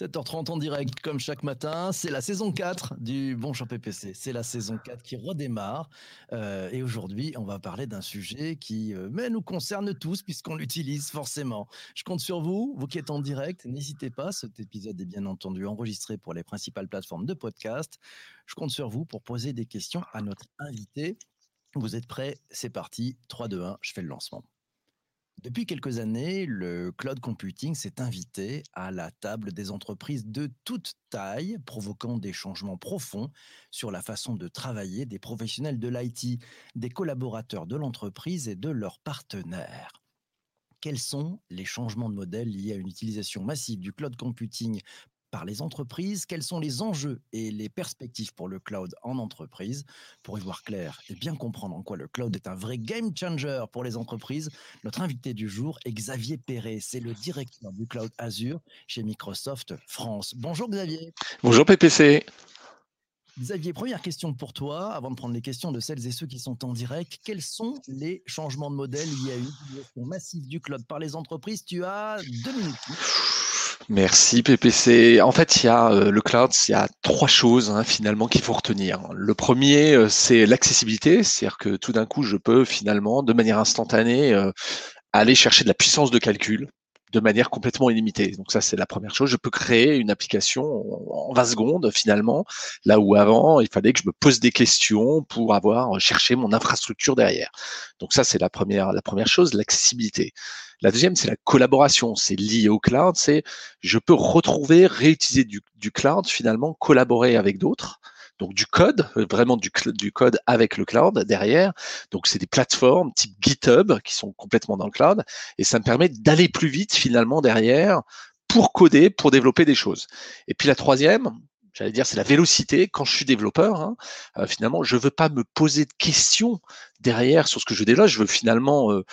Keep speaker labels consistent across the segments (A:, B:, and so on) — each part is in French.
A: 7h30 en direct, comme chaque matin, c'est la saison 4 du Bon Champ PPC. C'est la saison 4 qui redémarre. Euh, et aujourd'hui, on va parler d'un sujet qui euh, mais nous concerne tous, puisqu'on l'utilise forcément. Je compte sur vous, vous qui êtes en direct. N'hésitez pas, cet épisode est bien entendu enregistré pour les principales plateformes de podcast. Je compte sur vous pour poser des questions à notre invité. Vous êtes prêts? C'est parti. 3, 2, 1, je fais le lancement. Depuis quelques années, le cloud computing s'est invité à la table des entreprises de toute taille, provoquant des changements profonds sur la façon de travailler des professionnels de l'IT, des collaborateurs de l'entreprise et de leurs partenaires. Quels sont les changements de modèle liés à une utilisation massive du cloud computing par les entreprises, quels sont les enjeux et les perspectives pour le cloud en entreprise. Pour y voir clair et bien comprendre en quoi le cloud est un vrai game changer pour les entreprises, notre invité du jour est Xavier Perret. C'est le directeur du cloud Azure chez Microsoft France. Bonjour Xavier.
B: Bonjour PPC.
A: Xavier, première question pour toi, avant de prendre les questions de celles et ceux qui sont en direct. Quels sont les changements de modèle? Liés à une utilisation massive du cloud par les entreprises Tu as deux minutes.
B: Merci PPC. En fait, il y a euh, le cloud, il y a trois choses hein, finalement qu'il faut retenir. Le premier, euh, c'est l'accessibilité, c'est-à-dire que tout d'un coup, je peux finalement, de manière instantanée, euh, aller chercher de la puissance de calcul de manière complètement illimitée. Donc ça, c'est la première chose. Je peux créer une application en 20 secondes finalement, là où avant, il fallait que je me pose des questions pour avoir cherché mon infrastructure derrière. Donc ça, c'est la première, la première chose, l'accessibilité. La deuxième, c'est la collaboration. C'est lié au cloud. C'est je peux retrouver, réutiliser du, cloud finalement, collaborer avec d'autres donc du code, euh, vraiment du code avec le cloud derrière. Donc c'est des plateformes type GitHub qui sont complètement dans le cloud et ça me permet d'aller plus vite finalement derrière pour coder, pour développer des choses. Et puis la troisième, j'allais dire, c'est la vélocité. Quand je suis développeur, hein, euh, finalement, je veux pas me poser de questions derrière sur ce que je développe. Je veux finalement, euh,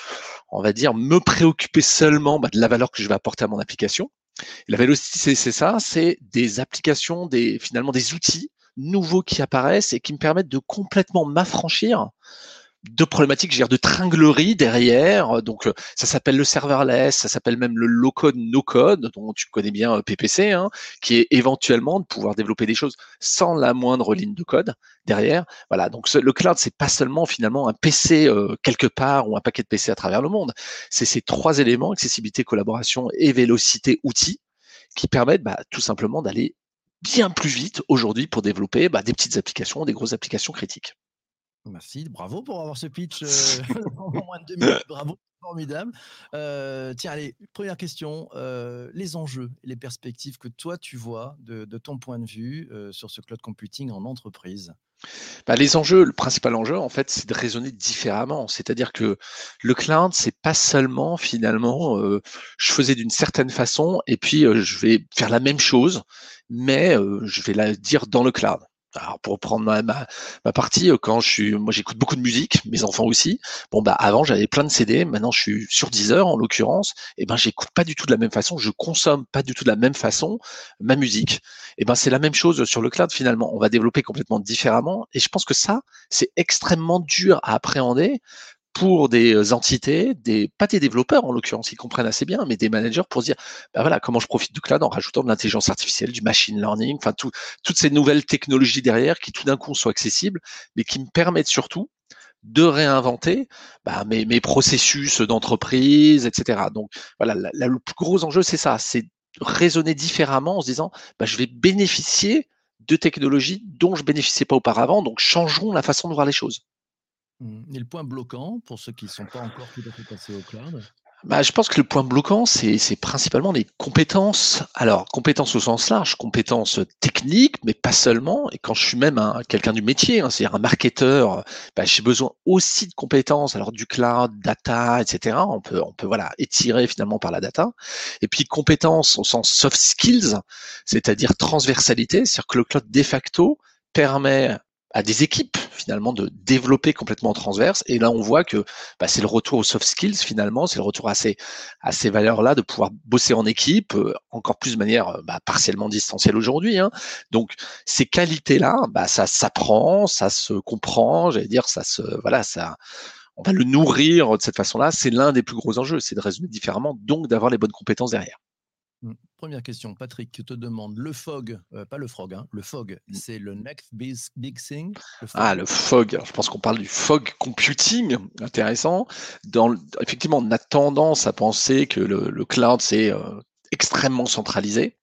B: on va dire, me préoccuper seulement bah, de la valeur que je vais apporter à mon application. la vélocité, c'est ça, c'est des applications, des finalement des outils nouveaux qui apparaissent et qui me permettent de complètement m'affranchir de problématiques de tringlerie derrière. Donc, euh, ça s'appelle le serverless, ça s'appelle même le low-code, no-code, dont tu connais bien euh, PPC, hein, qui est éventuellement de pouvoir développer des choses sans la moindre ligne de code derrière. Voilà. Donc, le cloud, c'est pas seulement finalement un PC euh, quelque part ou un paquet de PC à travers le monde. C'est ces trois éléments, accessibilité, collaboration et vélocité outils, qui permettent bah, tout simplement d'aller bien plus vite aujourd'hui pour développer bah, des petites applications, des grosses applications critiques.
A: Merci, bravo pour avoir ce pitch euh, en moins de deux minutes. Bravo, formidable. Euh, tiens, allez, première question. Euh, les enjeux, les perspectives que toi tu vois de, de ton point de vue sur ce cloud computing en entreprise?
B: Bah, les enjeux, le principal enjeu, en fait, c'est de raisonner différemment. C'est-à-dire que le cloud, c'est pas seulement finalement, euh, je faisais d'une certaine façon et puis euh, je vais faire la même chose, mais euh, je vais la dire dans le cloud. Alors pour prendre ma, ma, partie, euh, quand je suis, moi j'écoute beaucoup de musique, mes enfants aussi. Bon bah avant j'avais plein de CD, maintenant je suis sur Deezer en l'occurrence. Et ben j'écoute pas du tout de la même façon, je consomme pas du tout de la même façon ma musique. Et ben c'est la même chose sur le cloud finalement. On va développer complètement différemment. Et je pense que ça c'est extrêmement dur à appréhender pour des euh, entités, des, pas des développeurs en l'occurrence, ils comprennent assez bien, mais des managers pour dire, ben voilà, comment je profite du cloud en rajoutant de l'intelligence artificielle, du machine learning, enfin tout, toutes ces nouvelles technologies derrière qui tout d'un coup sont accessibles, mais qui me permettent surtout de réinventer bah, mes, processus d'entreprise, etc. Donc voilà, le plus gros enjeu, c'est ça, c'est raisonner différemment en se disant, bah, je vais bénéficier de technologies dont je bénéficiais pas auparavant, donc changeons la façon de voir les choses.
A: Mmh. Et le point bloquant, pour ceux qui ne sont pas encore tout à fait passés au cloud
B: bah, je pense que le point bloquant, c'est principalement les compétences. Alors, compétences au sens large, compétences techniques, mais pas seulement. Et quand je suis même quelqu'un du métier, hein, c'est-à-dire un marketeur, bah, j'ai besoin aussi de compétences, alors du cloud, data, etc. On peut, on peut voilà étirer finalement par la data. Et puis compétences au sens soft skills, c'est-à-dire transversalité, c'est-à-dire que le cloud de facto permet à des équipes finalement de développer complètement transverse. Et là, on voit que bah, c'est le retour aux soft skills finalement, c'est le retour à ces, à ces valeurs-là de pouvoir bosser en équipe, euh, encore plus de manière euh, bah, partiellement distancielle aujourd'hui. Hein. Donc ces qualités-là, bah, ça s'apprend, ça se comprend, j'allais dire, ça se voilà, ça on va le nourrir de cette façon-là. C'est l'un des plus gros enjeux, c'est de résumer différemment, donc d'avoir les bonnes compétences derrière.
A: Mmh. Première question, Patrick qui te demande le fog, euh, pas le frog, hein, le fog,
B: Mmh.
A: c'est le next big, big thing. Le
B: Ah, le fog. Alors, je pense qu'on parle du fog computing. Intéressant. Dans le- effectivement, on a tendance à penser que le, le cloud, c'est euh, extrêmement centralisé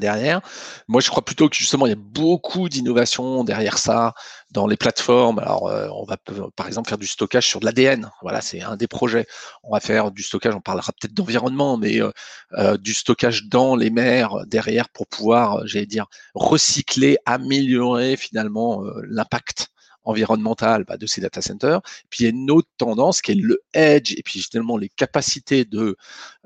B: derrière. Moi, je crois plutôt que justement, il y a beaucoup d'innovations derrière ça dans les plateformes. Alors, euh, on va par exemple faire du stockage sur de l'ADN. Voilà, c'est un des projets. On va faire du stockage, on parlera peut-être d'environnement, mais euh, euh, du stockage dans les mers euh, derrière pour pouvoir, j'allais dire, recycler, améliorer finalement l'impact environnemental bah, de ces data centers. Puis il y a une autre tendance qui est le edge et puis finalement les capacités de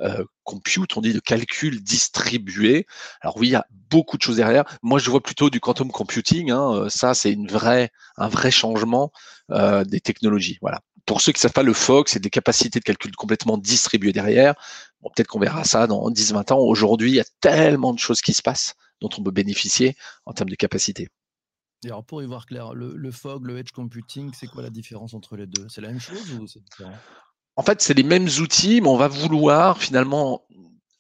B: euh, compute, on dit de calcul distribué. Alors oui, il y a beaucoup de choses derrière. Moi, je vois plutôt du quantum computing. Hein. Euh, Ça, c'est une vraie, un vrai changement euh, des technologies. Voilà. Pour ceux qui ne savent pas, le FOG, c'est des capacités de calcul complètement distribuées derrière. Bon, peut-être qu'on verra ça dans 10-20 ans. Aujourd'hui, il y a tellement de choses qui se passent dont on peut bénéficier en termes de capacité.
A: Pour y voir clair, le, fog, le edge computing, c'est quoi la différence entre les deux? C'est la même chose ou c'est différent?
B: En fait, c'est les mêmes outils, mais on va vouloir finalement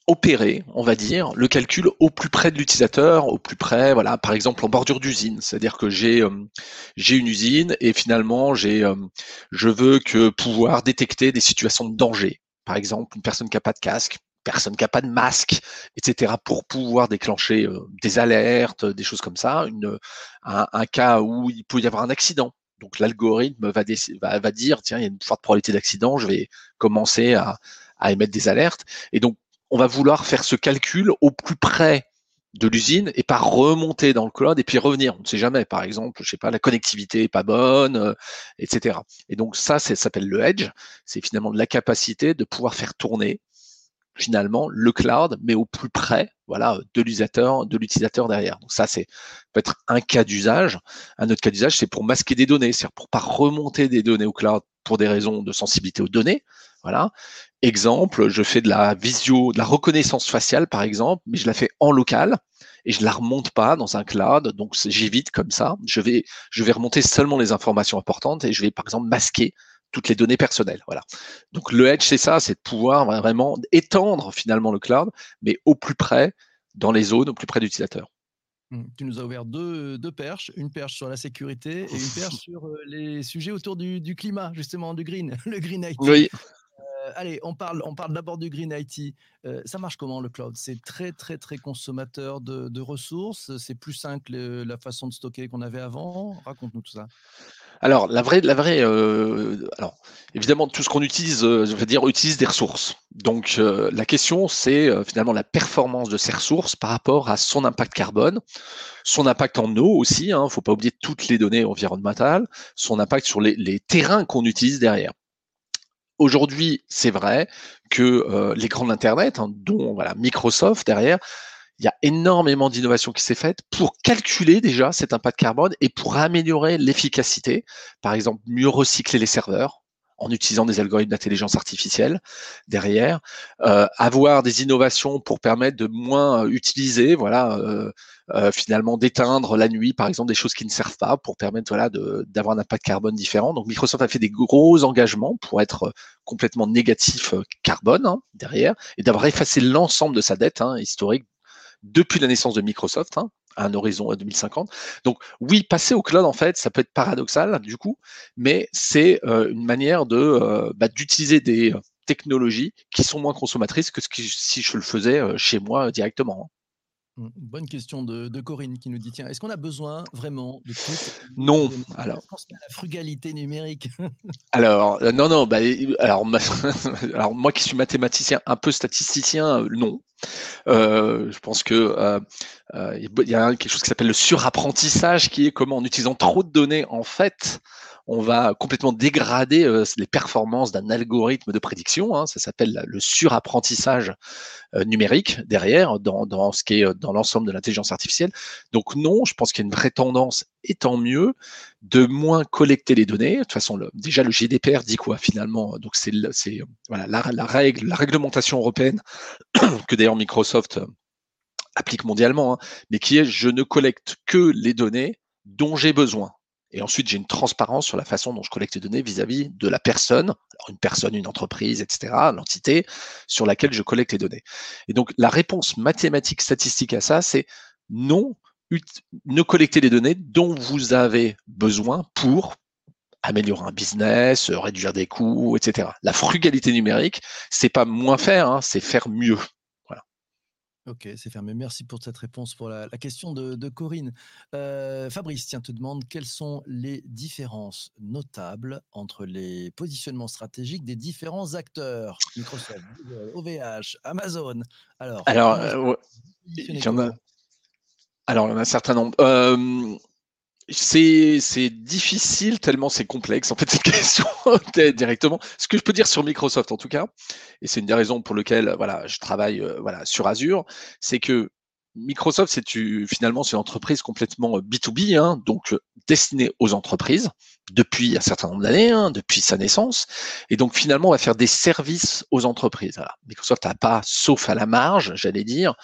B: opérer, on va dire, le calcul au plus près de l'utilisateur, au plus près, voilà, par exemple en bordure d'usine. C'est-à-dire que j'ai euh, une usine et finalement j'ai euh, je veux que pouvoir détecter des situations de danger. Par exemple, une personne qui n'a pas de casque, personne qui n'a pas de masque, etc., pour pouvoir déclencher euh, des alertes, des choses comme ça, un, cas où il peut y avoir un accident. Donc l'algorithme va, dire, tiens, il y a une forte probabilité d'accident, je vais commencer à, émettre des alertes. Et donc, on va vouloir faire ce calcul au plus près de l'usine et pas remonter dans le cloud et puis revenir. On ne sait jamais, par exemple, je sais pas, la connectivité est pas bonne, euh, etc. Et donc ça, ça s'appelle le edge. C'est finalement la capacité de pouvoir faire tourner finalement le cloud, mais au plus près, voilà, de l'utilisateur, de l'utilisateur derrière. Donc ça, c'est peut être un cas d'usage. Un autre cas d'usage, c'est pour masquer des données, c'est-à-dire pour pas remonter des données au cloud pour des raisons de sensibilité aux données. Voilà. Exemple, je fais de la visio, de la reconnaissance faciale, par exemple, mais je la fais en local et je la remonte pas dans un cloud. Donc j'évite comme ça. Je vais, je vais remonter seulement les informations importantes et je vais, par exemple, masquer toutes les données personnelles. Voilà. Donc le edge, c'est ça, c'est de pouvoir vraiment étendre finalement le cloud, mais au plus près, dans les zones, au plus près d'utilisateurs.
A: Mmh. Tu nous as ouvert deux, deux perches, une perche sur la sécurité et une perche sur euh, les sujets autour du, du climat, justement, du green, le green IT.
B: Oui.
A: Euh, allez, on parle, on parle d'abord du green IT. Euh, ça marche comment le cloud? C'est très, très, très consommateur de, de ressources. C'est plus simple la façon de stocker qu'on avait avant? Raconte-nous tout ça.
B: Alors, la vraie, la vraie, euh, alors évidemment, tout ce qu'on utilise, euh, je veux dire, utilise des ressources. Donc, euh, la question, c'est finalement la performance de ces ressources par rapport à son impact carbone, son impact en eau aussi. Il hein, ne faut pas oublier toutes les données environnementales, son impact sur les, les terrains qu'on utilise derrière. Aujourd'hui, c'est vrai que euh, l'écran d'Internet, hein, dont voilà, Microsoft derrière, il y a énormément d'innovation qui s'est faite pour calculer déjà cet impact carbone et pour améliorer l'efficacité. Par exemple, mieux recycler les serveurs en utilisant des algorithmes d'intelligence artificielle derrière, euh, avoir des innovations pour permettre de moins utiliser, voilà, euh, euh, finalement d'éteindre la nuit, par exemple, des choses qui ne servent pas pour permettre voilà d'avoir un impact carbone différent. Donc Microsoft a fait des gros engagements pour être complètement négatif carbone hein, derrière et d'avoir effacé l'ensemble de sa dette hein, historique depuis la naissance de Microsoft, hein, à un horizon 2050. Donc oui, passer au cloud, en fait, ça peut être paradoxal du coup, mais c'est euh, une manière de euh, bah, d'utiliser des technologies qui sont moins consommatrices que si je le faisais euh, chez moi directement.
A: Mmh, Bonne question de, de Corinne qui nous dit tiens, est-ce qu'on a besoin vraiment de tout
B: Non. Alors,
A: je pense à la frugalité numérique.
B: alors euh, non, non. Bah, alors, ma, alors moi qui suis mathématicien, un peu statisticien, euh, non. Euh, je pense que euh, euh, il y a quelque chose qui s'appelle le surapprentissage, qui est comment en utilisant trop de données, en fait, on va complètement dégrader euh, les performances d'un algorithme de prédiction. Hein, ça s'appelle le surapprentissage euh, numérique derrière, dans, ce qui est dans l'ensemble de l'intelligence artificielle. Donc non, je pense qu'il y a une vraie tendance, et tant mieux, de moins collecter les données. De toute façon, déjà le GDPR dit quoi finalement? Donc c'est voilà la, la, règle, la réglementation européenne que d'ailleurs Microsoft applique mondialement, hein, mais qui est je ne collecte que les données dont j'ai besoin. Et ensuite, j'ai une transparence sur la façon dont je collecte les données vis-à-vis de la personne, une personne, une entreprise, etc., l'entité sur laquelle je collecte les données. Et donc, la réponse mathématique statistique à ça, c'est non, ne collectez les données dont vous avez besoin pour améliorer un business, réduire des coûts, etc. La frugalité numérique, c'est pas moins faire, hein, c'est faire mieux.
A: Ok, c'est fermé. Merci pour cette réponse pour la, question de, Corinne. Euh, Fabrice, tiens, te demande quelles sont les différences notables entre les positionnements stratégiques des différents acteurs Microsoft, OVH, Amazon.
B: Alors, alors euh, il y en a. Alors, il y en a un certain nombre. Euh, c'est difficile tellement c'est complexe. En fait, cette question directement. Ce que je peux dire sur Microsoft, en tout cas, et c'est une des raisons pour lesquelles voilà, je travaille euh, voilà, sur Azure, c'est que Microsoft, c'est finalement c'est une entreprise complètement B2B, euh, hein, donc euh, destinée aux entreprises depuis un certain nombre d'années, hein, depuis sa naissance, et donc finalement on va faire des services aux entreprises. Microsoft n'a pas, sauf à la marge, j'allais dire,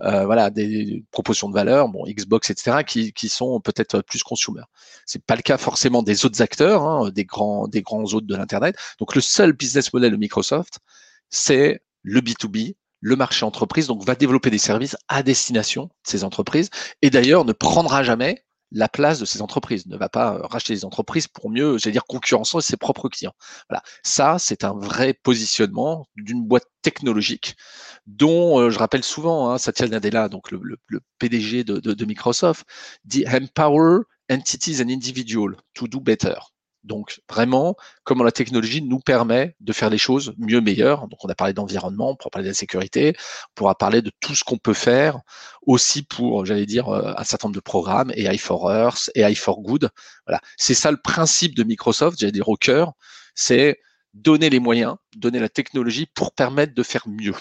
B: euh, voilà, des propositions de valeur, bon Xbox, etc., qui, qui sont peut-être plus consumer. C'est pas le cas forcément des autres acteurs, hein, des grands des grands autres de l'internet. Donc le seul business model de Microsoft, c'est le B2B, le marché entreprise, donc va développer des services à destination de ces entreprises, et d'ailleurs ne prendra jamais la place de ces entreprises, ne va pas euh, racheter des entreprises pour mieux, j'allais dire, concurrencer ses propres clients. Voilà. Ça, c'est un vrai positionnement d'une boîte technologique dont euh, je rappelle souvent, hein, Satya Nadella, donc le, PDG de, de Microsoft, dit Empower entities and individuals to do better. Donc vraiment, comment la technologie nous permet de faire les choses mieux, meilleures. Donc on a parlé d'environnement, on pourra parler de la sécurité, on pourra parler de tout ce qu'on peut faire aussi pour, j'allais dire, euh, un certain nombre de programmes, AI for Earth, AI for Good. Voilà, c'est ça le principe de Microsoft, j'allais dire au cœur, c'est donner les moyens, donner la technologie pour permettre de faire mieux.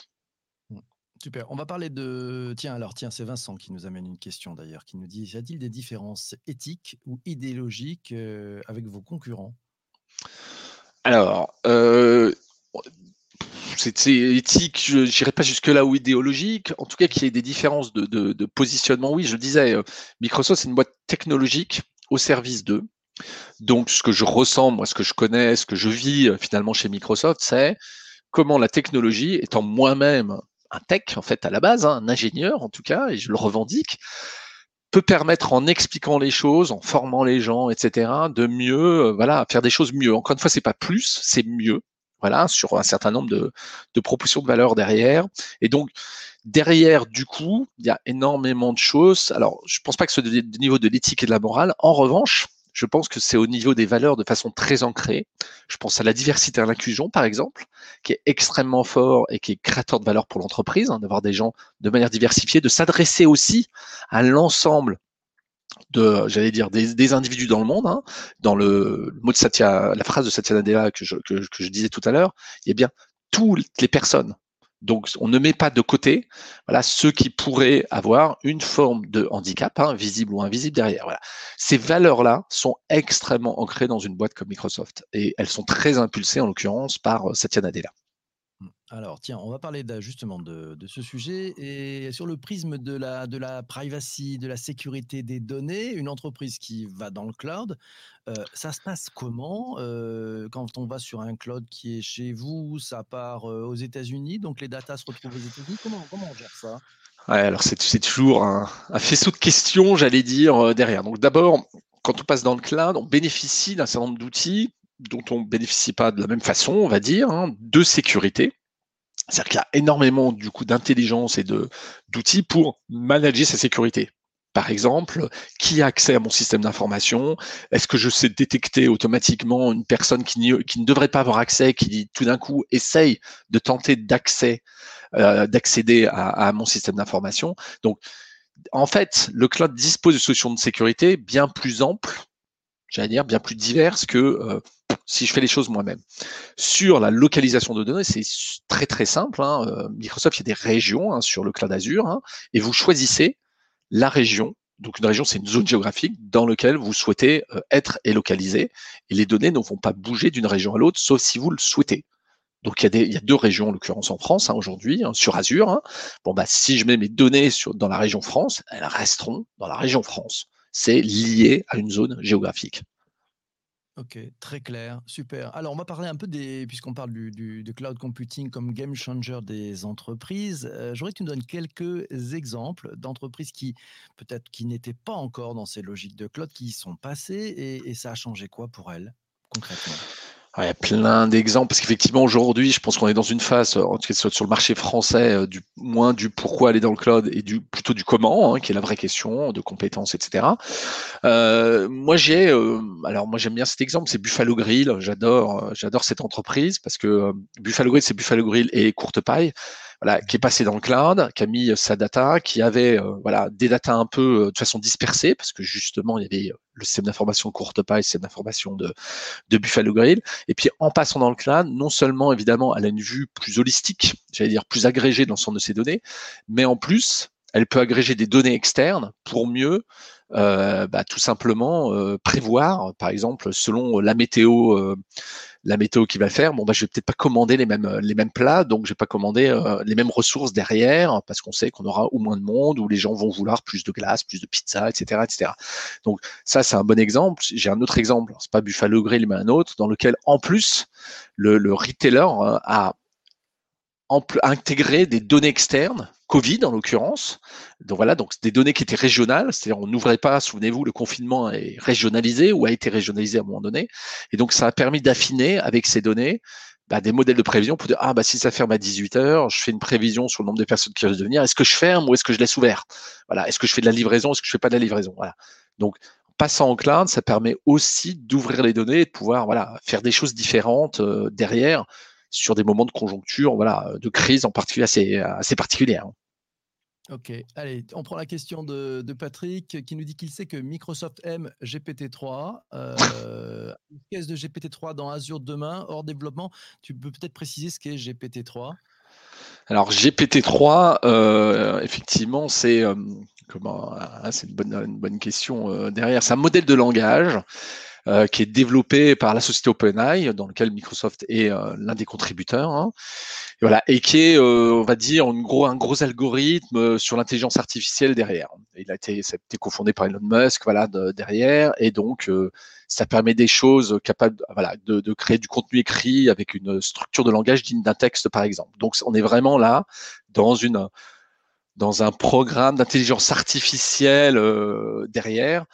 A: Super. On va parler de. Tiens, alors, tiens, c'est Vincent qui nous amène une question d'ailleurs, qui nous dit Y a-t-il des différences éthiques ou idéologiques euh, avec vos concurrents?
B: Alors, euh, c'est éthique, je n'irai pas jusque-là ou idéologique. En tout cas, qu'il y ait des différences de, positionnement. Oui, je disais, euh, Microsoft, c'est une boîte technologique au service d'eux. Donc, ce que je ressens, moi, ce que je connais, ce que je vis finalement chez Microsoft, c'est comment la technologie, étant moi-même un tech en fait à la base, hein, un ingénieur en tout cas, et je le revendique, peut permettre en expliquant les choses, en formant les gens, etc., de mieux, euh, voilà, faire des choses mieux. Encore une fois, c'est pas plus, c'est mieux. Voilà, sur un certain nombre de, de propositions de valeur derrière. Et donc, derrière, du coup, il y a énormément de choses. Alors, je pense pas que ce niveau de l'éthique et de la morale. En revanche, je pense que c'est au niveau des valeurs de façon très ancrée. Je pense à la diversité et l'inclusion, par exemple, qui est extrêmement fort et qui est créateur de valeur pour l'entreprise, hein, d'avoir des gens de manière diversifiée, de s'adresser aussi à l'ensemble de, j'allais dire, des, individus dans le monde. Hein. Dans le, mot de Satya, la phrase de Satya Nadella que je, que, que je disais tout à l'heure, a bien toutes les personnes donc, on ne met pas de côté ceux qui pourraient avoir une forme de handicap, hein, visible ou invisible derrière. Ces valeurs-là sont extrêmement ancrées dans une boîte comme Microsoft et elles sont très impulsées, en l'occurrence, par euh, Satya Nadella.
A: Alors, tiens, on va parler justement de, ce sujet et sur le prisme de la, de la privacy, de la sécurité des données, une entreprise qui va dans le cloud, euh, ça se passe comment euh, quand on va sur un cloud qui est chez vous, ça part euh, aux États-Unis, donc les datas se retrouvent aux États-Unis. Comment, comment on gère ça?
B: Alors c'est toujours un, faisceau de questions, j'allais dire, derrière. Donc d'abord, quand on passe dans le cloud, on bénéficie d'un certain nombre d'outils dont on ne bénéficie pas de la même façon, on va dire, hein, de sécurité. C'est-à-dire qu'il y a énormément du coup d'intelligence et d'outils pour manager sa sécurité. Par exemple, qui a accès à mon système d'information? Est-ce que je sais détecter automatiquement une personne qui, qui, ne devrait pas avoir accès, qui tout d'un coup essaye de tenter d'accès, euh, d'accéder à, à, mon système d'information? Donc, en fait, le cloud dispose de solutions de sécurité bien plus amples, j'allais dire bien plus diverses que euh, si je fais les choses moi-même. Sur la localisation de données, c'est très très simple. Hein. Euh, Microsoft, il y a des régions hein, sur le cloud Azure, hein, et vous choisissez la région. Donc une région, c'est une zone géographique dans laquelle vous souhaitez euh, être et localiser. Et les données ne vont pas bouger d'une région à l'autre, sauf si vous le souhaitez. Donc il y a, deux régions, en l'occurrence en France aujourd'hui, sur Azure. Bon bah si je mets mes données dans la région France, elles resteront dans la région France. C'est lié à une zone géographique.
A: Ok, très clair, super. Alors, on va parler un peu des, puisqu'on parle du, cloud computing comme game changer des entreprises. Euh, J'aurais que tu nous donnes quelques exemples d'entreprises qui, peut-être, qui n'étaient pas encore dans ces logiques de cloud, qui y sont passées et ça a changé quoi pour elles, concrètement?
B: Il y a plein d'exemples parce qu'effectivement aujourd'hui, je pense qu'on est dans une phase, en tout cas sur le marché français, euh, du moins du pourquoi aller dans le cloud et du plutôt du comment, hein, qui est la vraie question de compétences, etc. Euh, moi j'ai, euh, alors moi j'aime bien cet exemple, c'est Buffalo Grill. J'adore, j'adore cette entreprise parce que Buffalo Grill, c'est Buffalo Grill et Courte Paille voilà, qui est passé dans le cloud, qui a mis euh, sa data, qui avait euh, voilà des data un peu euh, de façon dispersée parce que justement il y avait le système d'information courte paille, le système d'information de, de Buffalo Grill, et puis en passant dans le cloud, non seulement évidemment elle a une vue plus holistique, j'allais dire plus agrégée de l'ensemble de ces données, mais en plus elle peut agréger des données externes pour mieux euh, bah, tout simplement euh, prévoir, par exemple, selon la météo, euh, la météo qui va faire, bon bah je vais peut-être pas commander les mêmes les mêmes plats, donc je vais pas commander les mêmes ressources derrière parce qu'on sait qu'on aura au moins de monde ou les gens vont vouloir plus de glace, plus de pizza, etc., etc. Donc ça c'est un bon exemple. J'ai un autre exemple, c'est pas Buffalo Grill mais un autre dans lequel en plus le, le retailer a intégré des données externes Covid en l'occurrence. Donc voilà, donc des données qui étaient régionales, c'est-à-dire on n'ouvrait pas, souvenez-vous, le confinement est régionalisé ou a été régionalisé à un moment donné. Et donc ça a permis d'affiner avec ces données bah, des modèles de prévision pour dire ah bah si ça ferme à 18 heures, je fais une prévision sur le nombre de personnes qui risquent de venir. Est-ce que je ferme ou est-ce que je laisse ouvert? Voilà. Est-ce que je fais de la livraison? Est-ce que je fais pas de la livraison? Voilà. Donc passant en cloud, ça permet aussi d'ouvrir les données et de pouvoir voilà faire des choses différentes euh, derrière sur des moments de conjoncture, voilà, de crise en particulier assez, assez particulière.
A: Ok, allez, on prend la question de, Patrick qui nous dit qu'il sait que Microsoft aime GPT-3. Euh, Qu'est-ce de GPT-3 dans Azure demain, hors développement Tu peux peut-être préciser ce qu'est GPT-3
B: Alors GPT-3, euh, effectivement, c'est euh, comment ah, C'est une bonne, une bonne question euh, derrière. C'est un modèle de langage euh, qui est développé par la société OpenAI, dans lequel Microsoft est euh, l'un des contributeurs. Hein. Et voilà, et qui est, euh, on va dire, en gros, un gros algorithme sur l'intelligence artificielle derrière. Il a été, ça a été cofondé par Elon Musk, voilà, derrière, et donc ça permet des choses capables, voilà, de, de, créer du contenu écrit avec une structure de langage digne d'un texte, par exemple. Donc, on est vraiment là dans une dans un programme d'intelligence artificielle derrière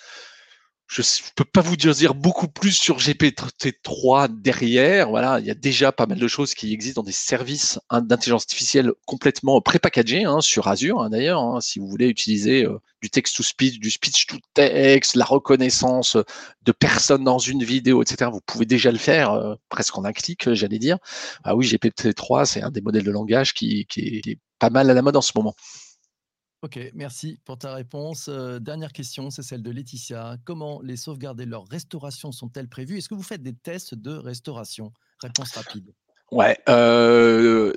B: je ne peux pas vous dire beaucoup plus sur GPT-3 derrière. Voilà, il y a déjà pas mal de choses qui existent dans des services d'intelligence artificielle complètement prépackagés hein, sur Azure hein, d'ailleurs. Hein, si vous voulez utiliser euh, du text-to-speech, du speech-to-text, la reconnaissance de personnes dans une vidéo, etc., vous pouvez déjà le faire euh, presque en un clic, j'allais dire. Ah oui, GPT-3, c'est un des modèles de langage qui est pas mal à la mode en ce moment.
A: Ok, merci pour ta réponse. Euh, dernière question, c'est celle de Laetitia. Comment les sauvegarder leur restauration sont-elles prévues? Est-ce que vous faites des tests de restauration? Réponse rapide.
B: Ouais, euh,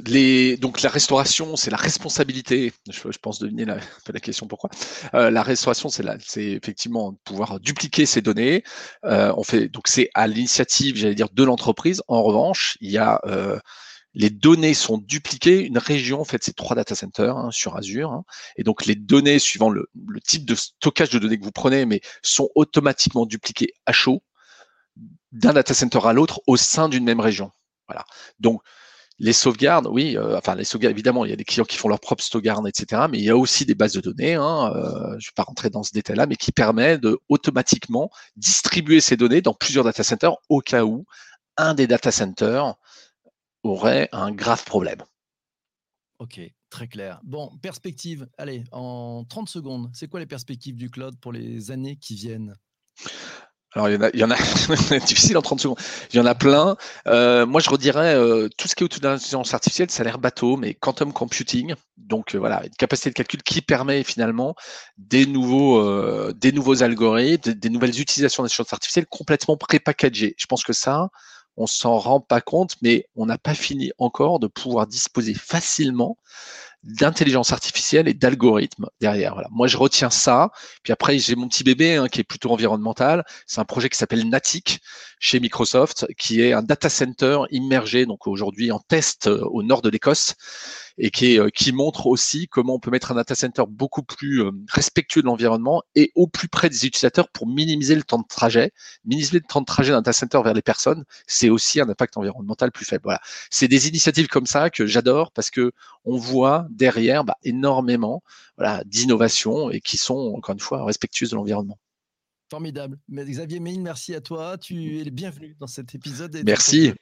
B: donc la restauration, c'est la responsabilité. Je, pense deviner la, la question pourquoi. Euh, la restauration, c'est c'est effectivement pouvoir dupliquer ces données. on fait donc c'est à l'initiative, j'allais dire, de l'entreprise. En revanche, il y a les données sont dupliquées. Une région, en fait, c'est trois data centers hein, sur Azure. Hein. et donc, les données, suivant le, type de stockage de données que vous prenez, mais sont automatiquement dupliquées à chaud d'un data center à l'autre au sein d'une même région. Voilà. Donc, les sauvegardes, oui, euh, enfin les sauvegardes, évidemment, il y a des clients qui font leur propre sauvegarde, etc. Mais il y a aussi des bases de données, hein, euh, je ne vais pas rentrer dans ce détail-là, mais qui permet de automatiquement distribuer ces données dans plusieurs data centers au cas où un des data centers aurait un grave problème.
A: Ok, très clair. Bon, perspective, allez, en 30 secondes, c'est quoi les perspectives du cloud pour les années qui viennent?
B: Alors, il y en a, il y en a difficile en 30 secondes. Il y en a plein. Euh, moi, je redirais euh, tout ce qui est autour de l'intelligence artificielle, ça a l'air bateau, mais quantum computing, donc euh, voilà, une capacité de calcul qui permet finalement des nouveaux, des nouveaux algorithmes, des, nouvelles utilisations d'intelligence artificielle complètement prépackagées. Je pense que ça, on s'en rend pas compte, mais on n'a pas fini encore de pouvoir disposer facilement d'intelligence artificielle et d'algorithmes derrière. Moi, je retiens ça. Puis après, j'ai mon petit bébé hein, qui est plutôt environnemental. C'est un projet qui s'appelle Natic chez Microsoft, qui est un data center immergé, donc aujourd'hui en test euh, au nord de l'Écosse. Et qui, est, qui montre aussi comment on peut mettre un data center beaucoup plus respectueux de l'environnement et au plus près des utilisateurs pour minimiser le temps de trajet. Minimiser le temps de trajet d'un data center vers les personnes, c'est aussi un impact environnemental plus faible. Voilà. C'est des initiatives comme ça que j'adore parce que on voit derrière bah, énormément voilà, d'innovations et qui sont, encore une fois, respectueuses de l'environnement.
A: Formidable. Mais Xavier Méine, merci à toi. Tu es le bienvenu dans cet épisode.
B: merci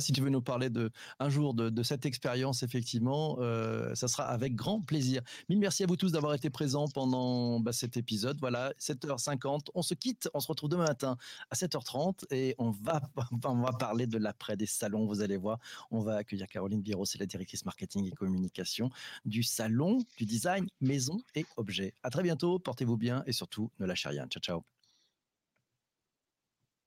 A: si tu veux nous parler de, un jour de, cette expérience, effectivement, euh, ça sera avec grand plaisir. Mille merci à vous tous d'avoir été présents pendant bah, cet épisode. Voilà, 7h50. On se quitte, on se retrouve demain matin à 7h30 et on va, on va parler de l'après des salons. Vous allez voir, on va accueillir Caroline Biro, c'est la directrice marketing et communication du salon du design maison et objets. À très bientôt, portez-vous bien et surtout ne lâchez rien. Ciao, ciao.